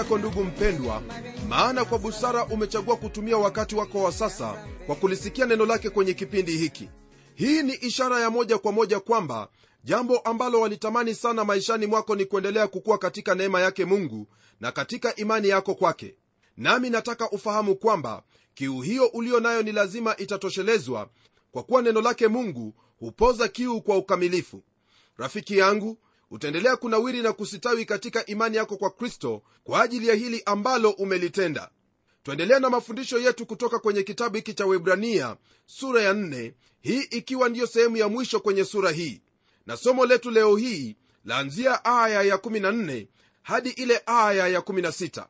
yako ndugu mpendwa maana kwa busara umechagua kutumia wakati wako wa sasa kwa kulisikia neno lake kwenye kipindi hiki. Hii ni ishara ya moja kwa moja kwamba jambo ambalo walitamani sana maishani mwako ni kuendelea kukuwa katika neema yake mungu na katika imani yako kwake. Nami nataka ufahamu kwamba kiu hiyo uliyo nayo ni lazima itatoshelezwa kwa kuwa neno lake mungu hupoza kiu kwa ukamilifu. Rafiki yangu utaendelea kunawiri na kusitawi katika imani yako kwa kristo kwa ajili ya hili ambalo umelitenda. Twaendelea na mafundisho yetu kutoka kwenye kitabu hiki cha webrania sura ya 4 hii ikiwa ndiyo sehemu ya mwisho kwenye sura hii. Na somo letu leo hii laanzia aya ya 14 hadi ile aya ya 16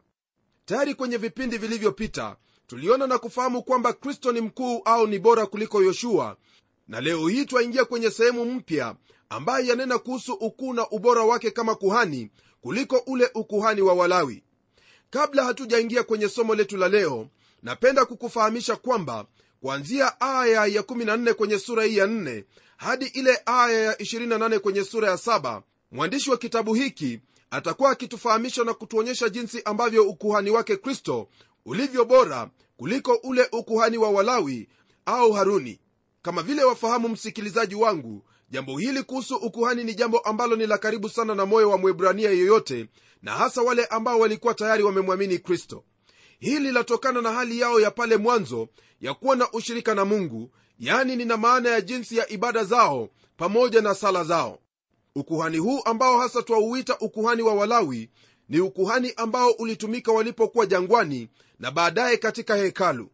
tayari kwenye vipindi vilivyopita tuliona na kufahamu kwamba kristo ni mkuu au ni bora kuliko yoshua na leo hii twaingia kwenye sehemu mpya ambayo yanena kuhusu ukuu na ubora wake kama kuhani kuliko ule ukuhani wa walawi. Kabla hatujaingia kwenye somo letu la leo napenda kukufahamisha kwamba kuanzia aya ya 14 kwenye sura hii ya 4 hadi ile aya ya 28 kwenye sura ya 7 mwandishi wa kitabu hiki atakuwa akitufahamisha na kutuonyesha jinsi ambavyo ukuhani wake kristo ulivyo bora kuliko ule ukuhani wa walawi au haruni kama vile wafahamu msikilizaji wangu jambo hili kuhusu ukuhani ni jambo ambalo ni la karibu sana na moyo wa mwebrania yeyote na hasa wale ambao walikuwa tayari wamemwamini kristo. Hili linatokana na hali yao ya pale mwanzo ya kuwa na ushirika na mungu yani nina maana ya jinsi ya ibada zao pamoja na sala zao. Ukuhani huu ambao hasa twauita ukuhani wa walawi ni ukuhani ambao ulitumika walipokuwa jangwani na baadaye katika hekalu.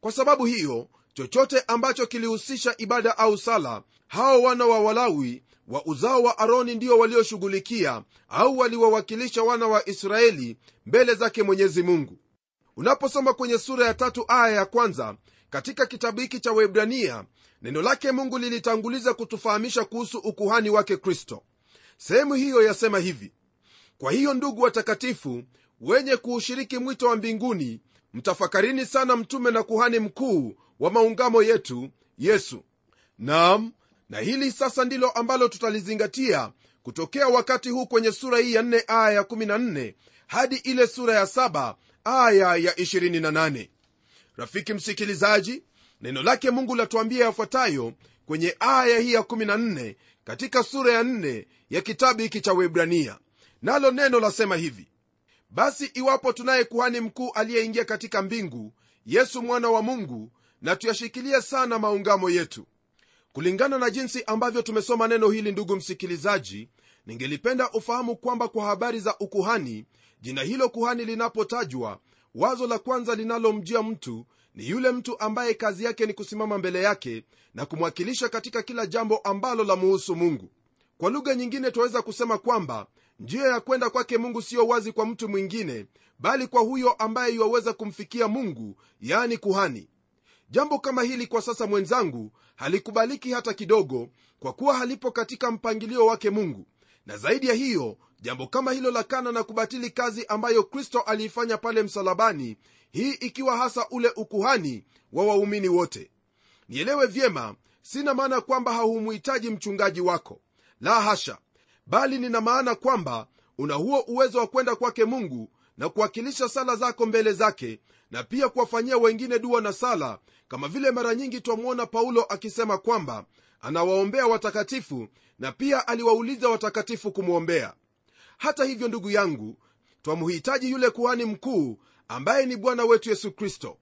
Kwa sababu hiyo chochote ambacho kilihusisha ibada au sala hao wana wa walawi wa uzao wa aroni ndio walioshughulikia au waliwawakilisha wana wa israeli mbele zake mwenyezi mungu. Unaposoma kwenye sura ya tatu aya ya kwanza katika kitabu hiki cha webrania neno lake mungu lilitanguliza kutufahamisha kuhusu ukuhani wake kristo. Sehemu hiyo yasema hivi kwa hiyo ndugu watakatifu wenye kuushiriki mwito wa mbinguni mtafakarini sana mtume na kuhani mkuu wa maungamo yetu yesu. Nam na hili sasa ndilo ambalo tutalizingatia kutokea wakati huu kwenye sura hii ya 4 aya ya 14 hadi ile sura ya 7 aya ya 28 rafiki msikilizaji neno lake mungu latuambia yafuatayo kwenye aya hii ya 14 katika sura ya 4 ya kitabu hiki cha webrania nalo neno lasema hivi basi iwapo tunaye kuhani mkuu aliyeingia katika mbingu yesu mwana wa mungu na tuyashikilie sana maungamo yetu. Kulingana na jinsi ambavyo tumesoma neno hili ndugu msikilizaji ningelipenda ufahamu kwamba kwa habari za ukuhani jina hilo kuhani linapotajwa wazo la kwanza linalomjia mtu ni yule mtu ambaye kazi yake ni kusimama mbele yake na kumwakilisha katika kila jambo ambalo la muhusu mungu. Kwa lugha nyingine twaweza kusema kwamba njia ya kwenda kwake mungu siyo wazi kwa mtu mwingine bali kwa huyo ambaye iwaweza kumfikia mungu yani kuhani jambo kama hili kwa sasa mwenzangu halikubaliki hata kidogo kwa kuwa halipo katika mpangilio wake mungu. Na zaidi ya hiyo jambo kama hilo la kana na kubatili kazi ambayo kristo aliifanya pale msalabani hii ikiwa hasa ule ukuhani wa waumini wote. Nielewe vyema sina maana kwamba haumuhitaji mchungaji wako. La hasha! Bali nina maana kwamba una huo uwezo wa kwenda kwake mungu na kuwakilisha sala zako mbele zake na pia kuwafanyia wengine dua na sala kama vile mara nyingi twamwona paulo akisema kwamba anawaombea watakatifu na pia aliwauliza watakatifu kumwombea. Hata hivyo ndugu yangu twamhitaji yule kuhani mkuu ambaye ni bwana wetu yesu kristo.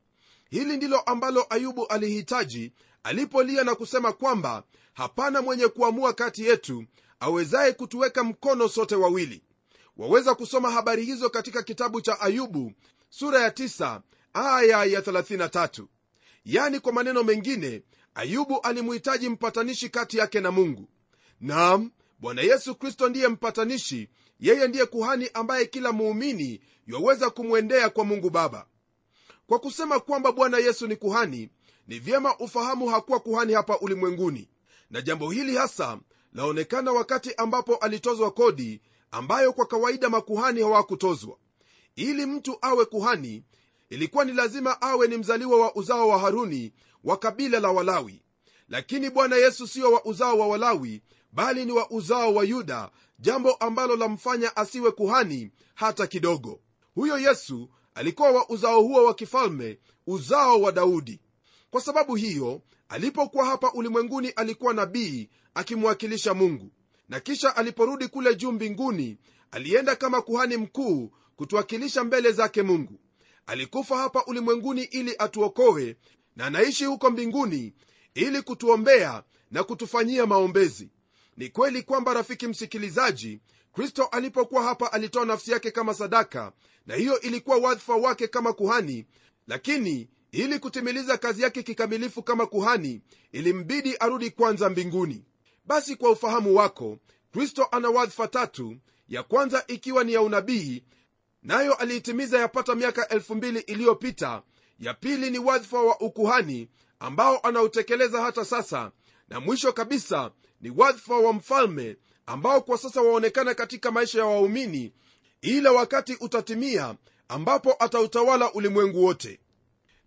Hili ndilo ambalo ayubu alihitaji alipolia na kusema kwamba hapana mwenye kuamua kati yetu awezaye kutuweka mkono sote wawili. Waweza kusoma habari hizo katika kitabu cha ayubu sura ya 9 aya ya 33 yani kwa maneno mengine ayubu alimuhitaji mpatanishi kati yake na mungu. Nam bwana yesu kristo ndiye mpatanishi. Yeye ndiye kuhani ambaye kila muumini yaweza kumwendea kwa mungu baba. Kwa kusema kwamba bwana yesu ni kuhani ni vyema ufahamu hakuwa kuhani hapa ulimwenguni. Na jambo hili hasa laonekana wakati ambapo alitozwa kodi ambayo kwa kawaida makuhani hawakutozwa. Ili mtu awe kuhani ilikuwa ni lazima awe ni mzaliwa wa uzao wa haruni wa kabila la walawi. Lakini bwana yesu siyo wa uzao wa walawi bali ni wa uzao wa yuda jambo ambalo lamfanya asiwe kuhani hata kidogo. Huyo yesu alikuwa wa uzao huo wa kifalme uzao wa daudi. Kwa sababu hiyo alipokuwa hapa ulimwenguni alikuwa nabii akimwakilisha mungu. Na kisha aliporudi kule juu mbinguni alienda kama kuhani mkuu kutuwakilisha mbele zake mungu alikufa hapa ulimwenguni ili atuokoe na anaishi huko mbinguni ili kutuombea na kutufanyia maombezi. Ni kweli kwamba rafiki msikilizaji kristo alipokuwa hapa alitoa nafsi yake kama sadaka na hiyo ilikuwa wadhifa wake kama kuhani lakini ili kutimiliza kazi yake kikamilifu kama kuhani ilimbidi arudi kwanza mbinguni. Basi kwa ufahamu wako kristo ana wadhifa tatu ya kwanza ikiwa ni ya unabii nayo aliitimiza yapata miaka 2000 iliyopita. Ya pili ni wadhifa wa ukuhani ambao anautekeleza hata sasa. Na mwisho kabisa ni wadhifa wa mfalme ambao kwa sasa waonekana katika maisha ya waumini ila wakati utatimia ambapo atautawala ulimwengu wote.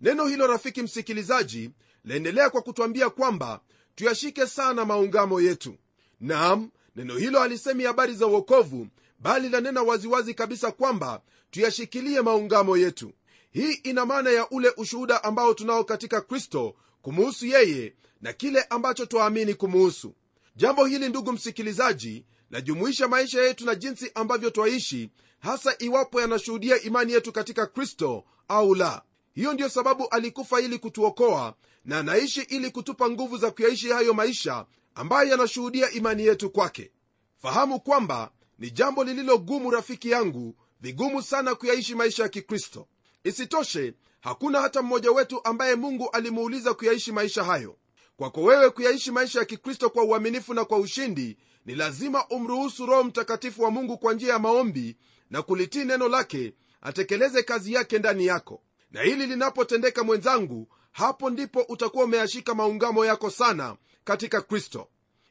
Neno hilo rafiki msikilizaji laendelea kwa kutwambia kwamba tuyashike sana maungamo yetu. Nam neno hilo alisemi habari za uokovu bali lanena waziwazi kabisa kwamba tuyashikilie maungamo yetu. Hii ina maana ya ule ushuhuda ambao tunao katika kristo kumuhusu yeye na kile ambacho twaamini kumuhusu. Jambo hili ndugu msikilizaji lajumuisha maisha yetu na jinsi ambavyo twaishi hasa iwapo yanashuhudia imani yetu katika kristo au la. Hiyo ndiyo sababu alikufa ili kutuokoa na anaishi ili kutupa nguvu za kuyaishi hayo maisha ambayo yanashuhudia imani yetu kwake. Fahamu kwamba ni jambo lililogumu rafiki yangu. Vigumu sana kuyaishi maisha ya kikristo. Isitoshe hakuna hata mmoja wetu ambaye mungu alimuuliza kuyaishi maisha hayo. Kwako wewe kuyaishi maisha ya kikristo kwa uaminifu na kwa ushindi ni lazima umruhusu roho mtakatifu wa mungu kwa njia ya maombi na kulitii neno lake atekeleze kazi yake ndani yako. Na hili linapotendeka mwenzangu hapo ndipo utakuwa umeyashika maungamo yako sana katika kristo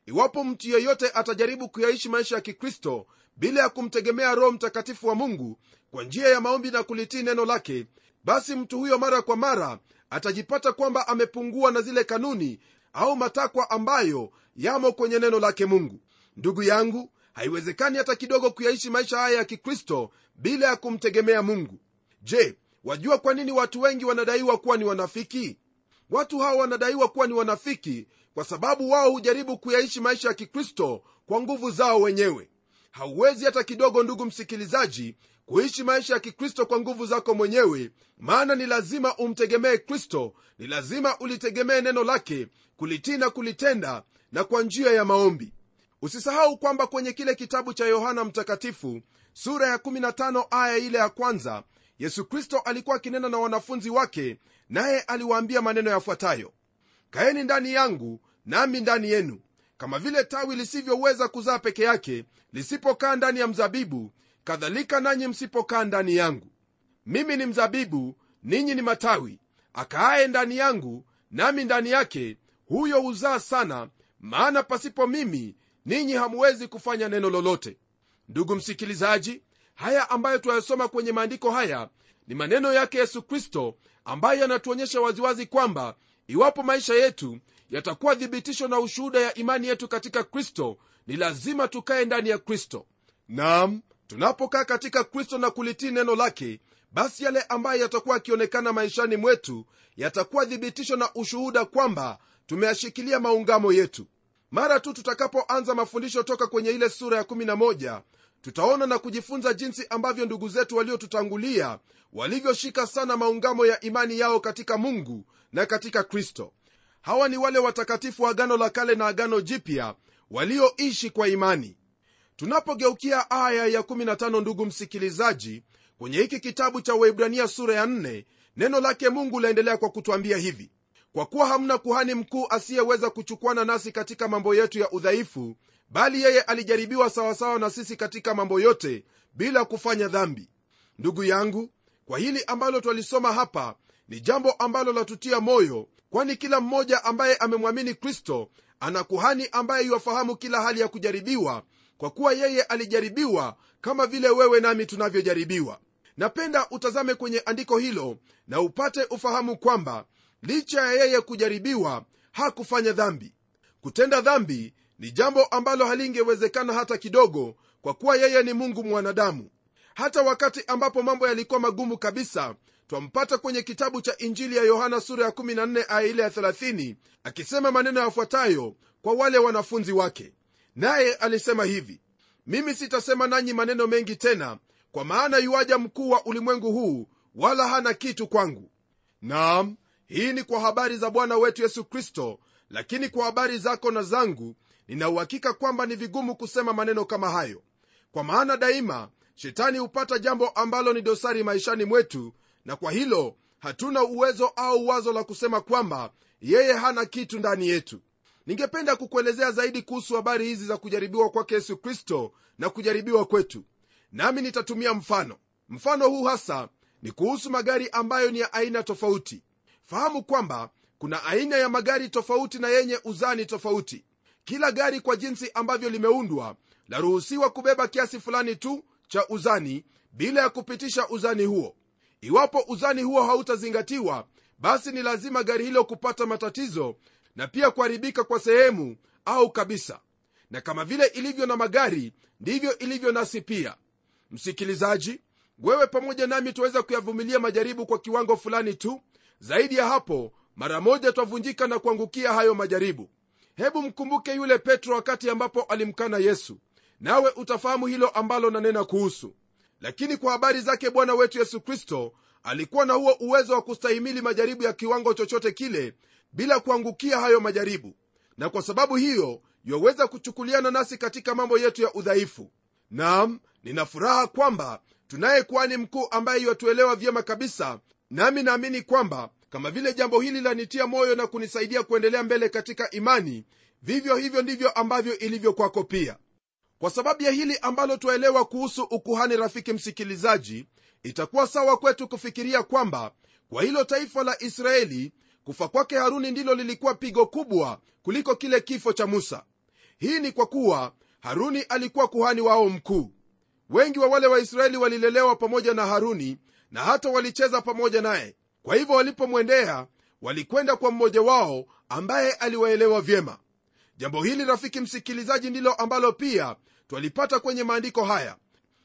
iwapo mtu yeyote atajaribu kuyaishi maisha ya kikristo bila ya kumtegemea roho mtakatifu wa mungu kwa njia ya maombi na kulitii neno lake basi mtu huyo mara kwa mara atajipata kwamba amepungua na zile kanuni au matakwa ambayo yamo kwenye neno lake mungu. Ndugu yangu haiwezekani hata kidogo kuyaishi maisha haya ya kikristo bila ya kumtegemea mungu. Je wajua kwa nini watu wengi wanadaiwa kuwa ni wanafiki? Watu hawa wanadaiwa kuwa ni wanafiki kwa sababu wao hujaribu kuyaishi maisha ya kikristo kwa nguvu zao wenyewe. Hauwezi hata kidogo ndugu msikilizaji kuishi maisha ya kikristo kwa nguvu zako mwenyewe maana ni lazima umtegemee kristo ni lazima ulitegemee neno lake kulitii na kulitenda na kwa njia ya maombi. Usisahau kwamba kwenye kile kitabu cha yohana mtakatifu sura ya 15 aya ile ya kwanza yesu kristo alikuwa akinena na wanafunzi wake naye aliwaambia maneno yafuatayo kaeni ndani yangu nami ndani yenu. Kama vile tawi lisivyoweza kuzaa peke yake lisipokaa ndani ya mzabibu kadhalika nanyi msipokaa ndani yangu. Mimi ni mzabibu ninyi ni matawi. Akaaye ndani yangu nami ndani yake huyo huzaa sana maana pasipo mimi ninyi hamuwezi kufanya neno lolote. Ndugu msikilizaji haya ambayo twayasoma kwenye maandiko haya ni maneno yake yesu kristo ambayo yanatuonyesha waziwazi kwamba iwapo maisha yetu yatakuwa thibitisho na ushuhuda ya imani yetu katika kristo ni lazima tukae ndani ya kristo. Nam tunapokaa katika kristo na kulitii neno lake basi yale ambayo yatakuwa yakionekana maishani mwetu yatakuwa thibitisho na ushuhuda kwamba tumeyashikilia maungamo yetu. Mara tu tutakapoanza mafundisho toka kwenye ile sura ya 11 tutaona na kujifunza jinsi ambavyo ndugu zetu waliotutangulia walivyoshika sana maungamo ya imani yao katika mungu na katika kristo. Hawa ni wale watakatifu wa agano la kale na agano jipya walioishi kwa imani. Tunapogeukia aya ya 15 ndugu msikilizaji kwenye hiki kitabu cha waibrania sura ya 4 neno lake mungu laendelea kwa kutwambia hivi. Kwa kuwa hamna kuhani mkuu asiyeweza kuchukwana nasi katika mambo yetu ya udhaifu bali yeye alijaribiwa sawasawa na sisi katika mambo yote bila kufanya dhambi. Ndugu yangu kwa hili ambalo twalisoma hapa ni jambo ambalo latutia moyo kwani kila mmoja ambaye amemwamini kristo ana kuhani ambaye yuwafahamu kila hali ya kujaribiwa kwa kuwa yeye alijaribiwa kama vile wewe nami tunavyojaribiwa. Napenda utazame kwenye andiko hilo na upate ufahamu kwamba licha ya yeye kujaribiwa hakufanya dhambi. Kutenda dhambi ni jambo ambalo halingewezekana hata kidogo kwa kuwa yeye ni mungu mwanadamu. Hata wakati ambapo mambo yalikuwa magumu kabisa twampata kwenye kitabu cha injili ya yohana sura ya 14 aya ile ya 30 akisema maneno yafuatayo kwa wale wanafunzi wake. Naye alisema hivi mimi sitasema nanyi maneno mengi tena kwa maana yuaja mkuu wa ulimwengu huu wala hana kitu kwangu. Naam hii ni kwa habari za bwana wetu yesu kristo lakini kwa habari zako na zangu ninauhakika kwamba ni vigumu kusema maneno kama hayo. Kwa maana daima shetani hupata jambo ambalo ni dosari maishani mwetu na kwa hilo hatuna uwezo au wazo la kusema kwamba yeye hana kitu ndani yetu. Ningependa kukuelezea zaidi kuhusu habari hizi za kujaribiwa kwake yesu kristo na kujaribiwa kwetu. Nami nitatumia mfano. Mfano huu hasa ni kuhusu magari ambayo ni ya aina tofauti. Fahamu kwamba kuna aina ya magari tofauti na yenye uzani tofauti. Kila gari kwa jinsi ambavyo limeundwa laruhusiwa kubeba kiasi fulani tu cha uzani bila ya kupitisha uzani huo iwapo uzani huo hautazingatiwa basi ni lazima gari hilo kupata matatizo na pia kuharibika kwa sehemu au kabisa. Na kama vile ilivyo na magari ndivyo ilivyo nasi pia. Msikilizaji wewe pamoja nami tuweza kuyavumilia majaribu kwa kiwango fulani tu. Zaidi ya hapo mara moja twavunjika na kuangukia hayo majaribu. Hebu mkumbuke yule petro wakati ambapo alimkana yesu. Nawe utafahamu hilo ambalo nanena kuhusu lakini kwa habari zake bwana wetu yesu kristo alikuwa na huo uwezo wa kustahimili majaribu ya kiwango chochote kile bila kuangukia hayo majaribu. Na kwa sababu hiyo yaweza kuchukuliana nasi katika mambo yetu ya udhaifu. Nam nina furaha kwamba tunaye kuhani mkuu ambaye yatuelewa vyema kabisa nami naamini kwamba kama vile jambo hili lanitia moyo na kunisaidia kuendelea mbele katika imani vivyo hivyo ndivyo ambavyo ilivyo kwako pia kwa sababu ya hili ambalo twaelewa kuhusu ukuhani rafiki msikilizaji itakuwa sawa kwetu kufikiria kwamba kwa hilo taifa la israeli kufa kwake haruni ndilo lilikuwa pigo kubwa kuliko kile kifo cha musa. Hii ni kwa kuwa haruni alikuwa kuhani wao mkuu. Wengi wa wale waisraeli walilelewa pamoja na haruni na hata walicheza pamoja naye. Kwa hivyo walipomwendea walikwenda kwa mmoja wao ambaye aliwaelewa vyema jambo hili rafiki msikilizaji ndilo ambalo pia twalipata kwenye maandiko haya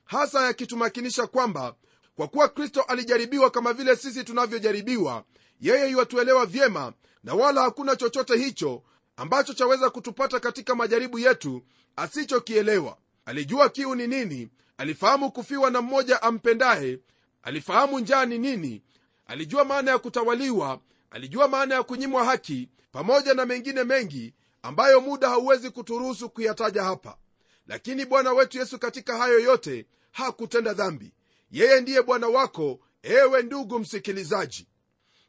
hasa yakitumakinisha kwamba kwa kuwa kristo alijaribiwa kama vile sisi tunavyojaribiwa yeye iwatuelewa vyema na wala hakuna chochote hicho ambacho chaweza kutupata katika majaribu yetu asichokielewa. Alijua kiu ni nini alifahamu kufiwa na mmoja ampendaye alifahamu njaa ni nini alijua maana ya kutawaliwa alijua maana ya kunyimwa haki pamoja na mengine mengi ambayo muda hauwezi kuturuhusu kuyataja hapa. Lakini bwana wetu yesu katika hayo yote hakutenda dhambi. Yeye ndiye bwana wako ewe ndugu msikilizaji.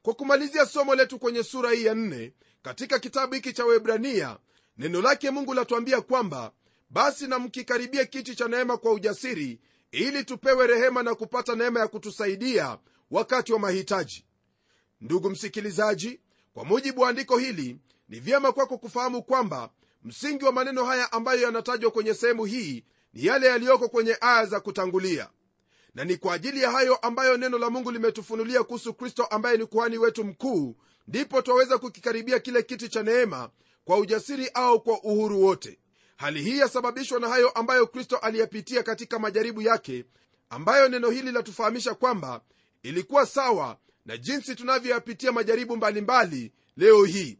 Kwa kumalizia somo letu kwenye sura hii ya nne katika kitabu hiki cha webrania neno lake mungu latuambia kwamba basi na mkikaribia kiti cha neema kwa ujasiri ili tupewe rehema na kupata neema ya kutusaidia wakati wa mahitaji. Ndugu msikilizaji kwa mujibu wa andiko hili ni vyema kwako kufahamu kwamba msingi wa maneno haya ambayo yanatajwa kwenye sehemu hii ni yale yaliyoko kwenye aya za kutangulia. Na ni kwa ajili ya hayo ambayo neno la mungu limetufunulia kuhusu kristo ambaye ni kuhani wetu mkuu ndipo twaweza kukikaribia kile kiti cha neema kwa ujasiri au kwa uhuru wote. Hali hii yasababishwa na hayo ambayo kristo aliyapitia katika majaribu yake ambayo neno hili latufahamisha kwamba ilikuwa sawa na jinsi tunavyoyapitia majaribu mbalimbali mbali, leo hii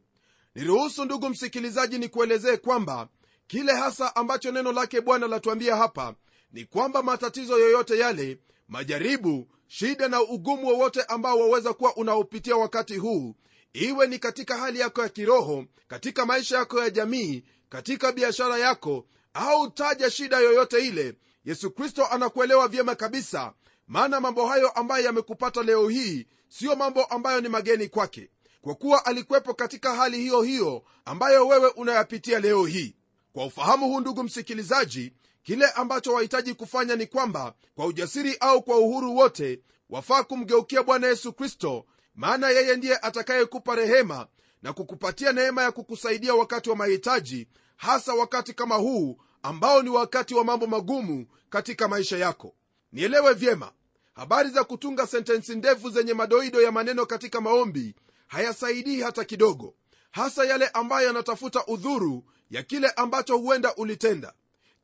niruhusu ndugu msikilizaji ni kuelezee kwamba kile hasa ambacho neno lake bwana latuambia hapa ni kwamba matatizo yoyote yale majaribu shida na ugumu wowote ambao waweza kuwa unaopitia wakati huu iwe ni katika hali yako ya kiroho katika maisha yako ya jamii katika biashara yako au taja shida yoyote ile yesu kristo anakuelewa vyema kabisa. Maana mambo hayo ambayo yamekupata leo hii siyo mambo ambayo ni mageni kwake kwa kuwa alikuwepo katika hali hiyo hiyo ambayo wewe unayapitia leo hii. Kwa ufahamu huu ndugu msikilizaji kile ambacho wahitaji kufanya ni kwamba kwa ujasiri au kwa uhuru wote wafaa kumgeukia bwana yesu kristo maana yeye ndiye atakayekupa rehema na kukupatia neema ya kukusaidia wakati wa mahitaji hasa wakati kama huu ambao ni wakati wa mambo magumu katika maisha yako. Nielewe vyema habari za kutunga sentensi ndefu zenye madoido ya maneno katika maombi hayasaidii hata kidogo hasa yale ambayo yanatafuta udhuru ya kile ambacho huenda ulitenda.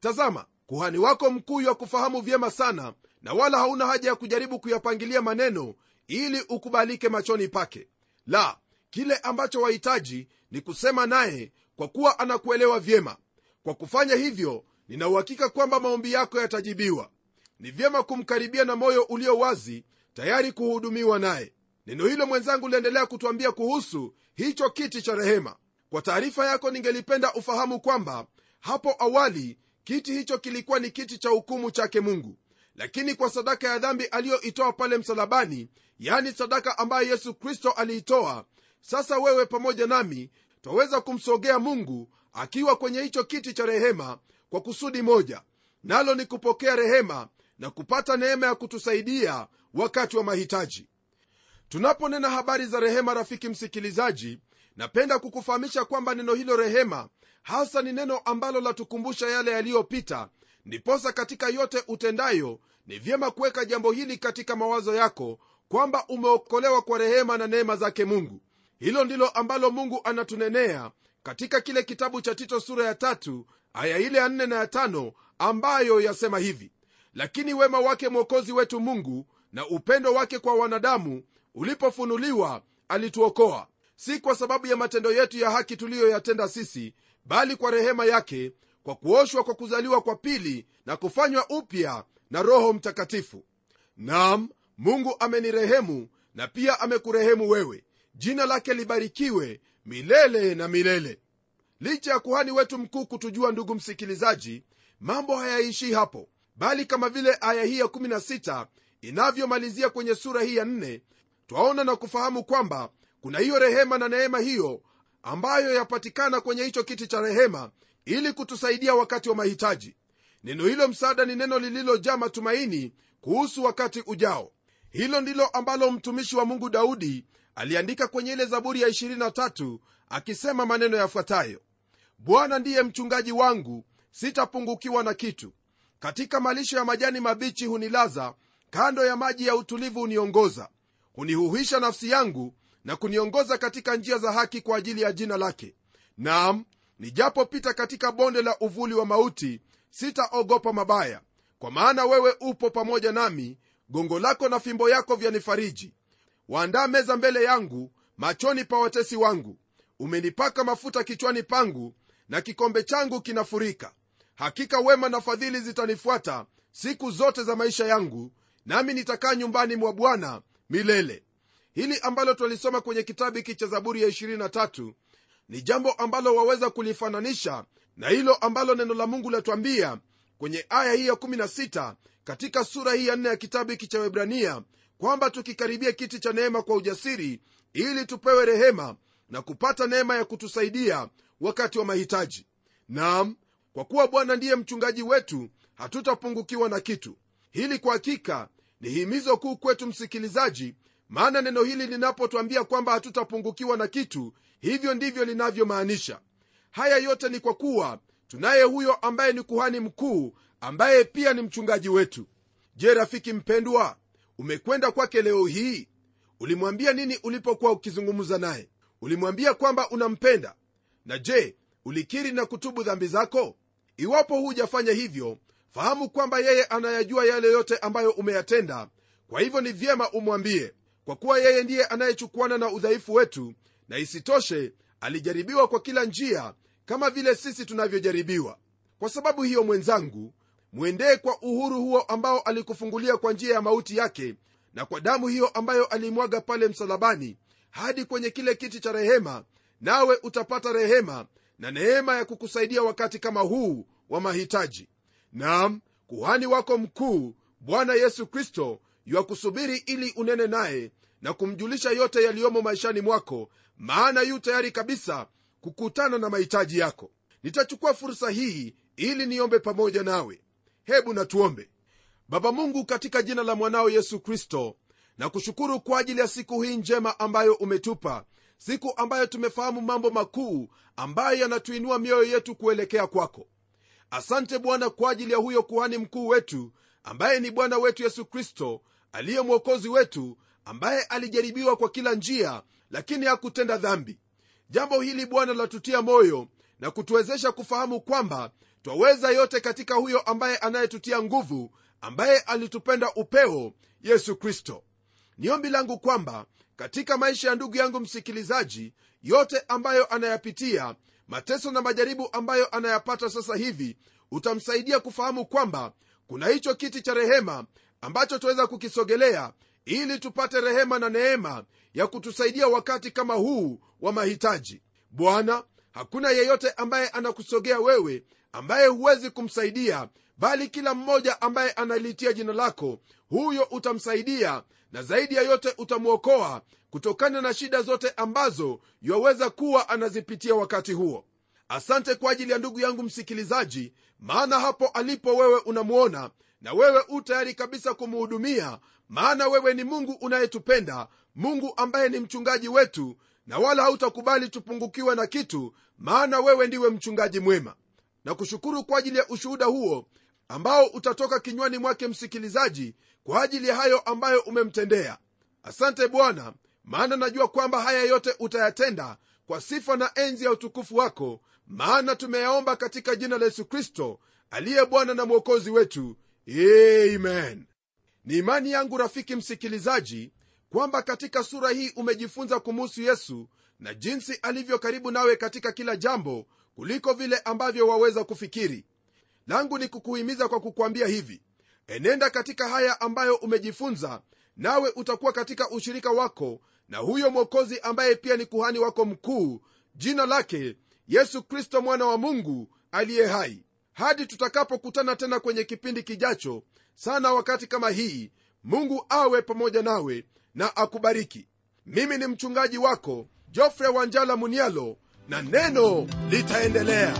Tazama kuhani wako mkuu ya kufahamu vyema sana na wala hauna haja ya kujaribu kuyapangilia maneno ili ukubalike machoni pake. La kile ambacho wahitaji ni kusema naye kwa kuwa anakuelewa vyema. Kwa kufanya hivyo ninauhakika kwamba maombi yako yatajibiwa. Ni vyema kumkaribia na moyo ulio wazi tayari kuhudumiwa naye neno hilo mwenzangu liendelea kutwambia kuhusu hicho kiti cha rehema. Kwa taarifa yako ningelipenda ufahamu kwamba hapo awali kiti hicho kilikuwa ni kiti cha hukumu chake mungu. Lakini kwa sadaka ya dhambi aliyoitoa pale msalabani yani sadaka ambayo yesu kristo aliitoa sasa wewe pamoja nami twaweza kumsogea mungu akiwa kwenye hicho kiti cha rehema kwa kusudi moja. Nalo ni kupokea rehema na kupata neema ya kutusaidia wakati wa mahitaji tunaponena habari za rehema rafiki msikilizaji napenda kukufahamisha kwamba neno hilo rehema hasa ni neno ambalo latukumbusha yale yaliyopita ndiposa katika yote utendayo ni vyema kuweka jambo hili katika mawazo yako kwamba umeokolewa kwa rehema na neema zake mungu. Hilo ndilo ambalo mungu anatunenea katika kile kitabu cha tito sura ya tatu aya ile ya nne na ya tano ambayo yasema hivi lakini wema wake mwokozi wetu mungu na upendo wake kwa wanadamu ulipofunuliwa alituokoa. Si kwa sababu ya matendo yetu ya haki tuliyoyatenda sisi bali kwa rehema yake kwa kuoshwa kwa kuzaliwa kwa pili na kufanywa upya na roho mtakatifu. Nam mungu amenirehemu na pia amekurehemu wewe. Jina lake libarikiwe milele na milele. Licha ya kuhani wetu mkuu kutujua ndugu msikilizaji mambo hayaishii hapo. Bali kama vile aya hii ya16 inavyomalizia kwenye sura hii ya 4 twaona na kufahamu kwamba kuna hiyo rehema na neema hiyo ambayo yapatikana kwenye hicho kiti cha rehema ili kutusaidia wakati wa mahitaji. Neno hilo msaada ni neno lililojaa matumaini kuhusu wakati ujao. Hilo ndilo ambalo mtumishi wa mungu daudi aliandika kwenye ile zaburi ya 23 akisema maneno yafuatayo. Bwana ndiye mchungaji wangu sitapungukiwa na kitu. Katika malisho ya majani mabichi hunilaza kando ya maji ya utulivu huniongoza hunihuhisha nafsi yangu na kuniongoza katika njia za haki kwa ajili ya jina lake. Nam nijapopita katika bonde la uvuli wa mauti sitaogopa mabaya. Kwa maana wewe upo pamoja nami gongo lako na fimbo yako vyanifariji. Waandaa meza mbele yangu machoni pa watesi wangu. Umenipaka mafuta kichwani pangu na kikombe changu kinafurika. Hakika wema na fadhili zitanifuata siku zote za maisha yangu nami nitakaa nyumbani mwa bwana milele. Hili ambalo twalisoma kwenye kitabu hiki cha zaburi ya 23 ni jambo ambalo waweza kulifananisha na hilo ambalo neno la mungu latwambia kwenye aya hii ya 16 katika sura hii ya 4 ya kitabu hiki cha webrania kwamba tukikaribia kiti cha neema kwa ujasiri ili tupewe rehema na kupata neema ya kutusaidia wakati wa mahitaji. Nam kwa kuwa bwana ndiye mchungaji wetu hatutapungukiwa na kitu. Hili kwa hakika ni himizo kuu kwetu msikilizaji maana neno hili linapotwambia kwamba hatutapungukiwa na kitu hivyo ndivyo linavyomaanisha. Haya yote ni kwa kuwa tunaye huyo ambaye ni kuhani mkuu ambaye pia ni mchungaji wetu. Je rafiki mpendwa umekwenda kwake leo hii? Ulimwambia nini ulipokuwa ukizungumza naye? Ulimwambia kwamba unampenda? Na je ulikiri na kutubu dhambi zako? Iwapo hujafanya hivyo fahamu kwamba yeye anayajua yale yote ambayo umeyatenda. Kwa hivyo ni vyema umwambie kwa kuwa yeye ndiye anayechukuana na udhaifu wetu na isitoshe alijaribiwa kwa kila njia kama vile sisi tunavyojaribiwa. Kwa sababu hiyo mwenzangu mwendee kwa uhuru huo ambao alikufungulia kwa njia ya mauti yake na kwa damu hiyo ambayo alimwaga pale msalabani hadi kwenye kile kiti cha rehema nawe utapata rehema na neema ya kukusaidia wakati kama huu wa mahitaji nam kuhani wako mkuu bwana yesu kristo yuakusubiri ili unene naye na kumjulisha yote yaliyomo maishani mwako maana yu tayari kabisa kukutana na mahitaji yako. Nitachukua fursa hii ili niombe pamoja nawe. Hebu natuombe baba mungu katika jina la mwanao yesu kristo na kushukuru kwa ajili ya siku hii njema ambayo umetupa siku ambayo tumefahamu mambo makuu ambayo yanatuinua mioyo yetu kuelekea kwako asante bwana kwa ajili ya huyo kuhani mkuu wetu ambaye ni bwana wetu yesu kristo aliye mwokozi wetu ambaye alijaribiwa kwa kila njia lakini hakutenda dhambi. Jambo hili bwana latutia moyo na kutuwezesha kufahamu kwamba twaweza yote katika huyo ambaye anayetutia nguvu ambaye alitupenda upeo yesu kristo. Ni ombi langu kwamba katika maisha ya ndugu yangu msikilizaji yote ambayo anayapitia mateso na majaribu ambayo anayapata sasa hivi utamsaidia kufahamu kwamba kuna hicho kiti cha rehema ambacho tuweza kukisogelea ili tupate rehema na neema ya kutusaidia wakati kama huu wa mahitaji. Bwana hakuna yeyote ambaye anakusogea wewe ambaye huwezi kumsaidia bali kila mmoja ambaye analitia jina lako huyo utamsaidia na zaidi ya yote utamwokoa kutokana na shida zote ambazo yaweza kuwa anazipitia wakati huo. Asante kwa ajili ya ndugu yangu msikilizaji maana hapo alipo wewe unamwona na wewe u tayari kabisa kumuhudumia maana wewe ni mungu unayetupenda mungu ambaye ni mchungaji wetu na wala hautakubali tupungukiwe na kitu maana wewe ndiwe mchungaji mwema. Na kushukuru kwa ajili ya ushuhuda huo ambao utatoka kinywani mwake msikilizaji kwa ajili ya hayo ambayo umemtendea. Asante bwana maana najua kwamba haya yote utayatenda kwa sifa na enzi ya utukufu wako maana tumeyaomba katika jina la yesu kristo aliye bwana na mwokozi wetu. Amen. Ni imani yangu rafiki msikilizaji kwamba katika sura hii umejifunza kumuhusu yesu na jinsi alivyo karibu nawe katika kila jambo kuliko vile ambavyo waweza kufikiri. Langu ni kukuhimiza kwa kukwambia hivi enenda katika haya ambayo umejifunza nawe utakuwa katika ushirika wako na huyo mwokozi ambaye pia ni kuhani wako mkuu jina lake yesu kristo mwana wa mungu aliye hai. Hadi tutakapokutana tena kwenye kipindi kijacho sana wakati kama hii mungu awe pamoja nawe na akubariki. Mimi ni mchungaji wako jofre wanjala munialo na neno litaendelea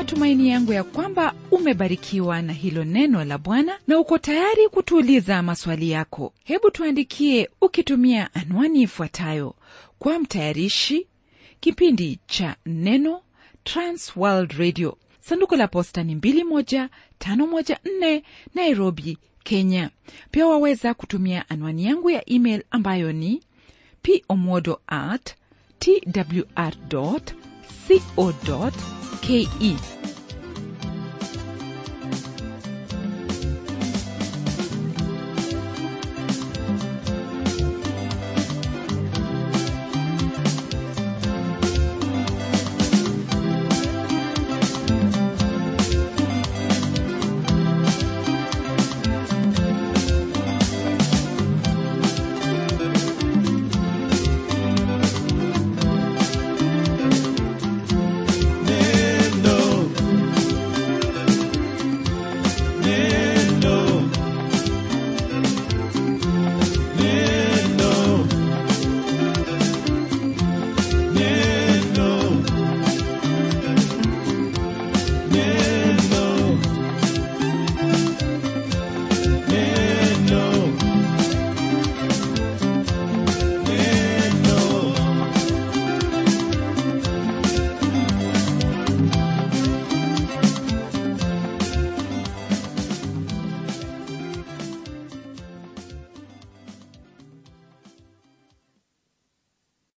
matumaini yangu ya kwamba umebarikiwa na hilo neno la bwana na uko tayari kutuuliza maswali yako. Hebu tuandikie ukitumia anwani ifuatayo. Kwa mtayarishi kipindi cha neno transworld radio. Sanduku la posta ni 21514 nairobi kenya. Pia waweza kutumia anwani yangu ya email ambayo ni pomodo at twr co ke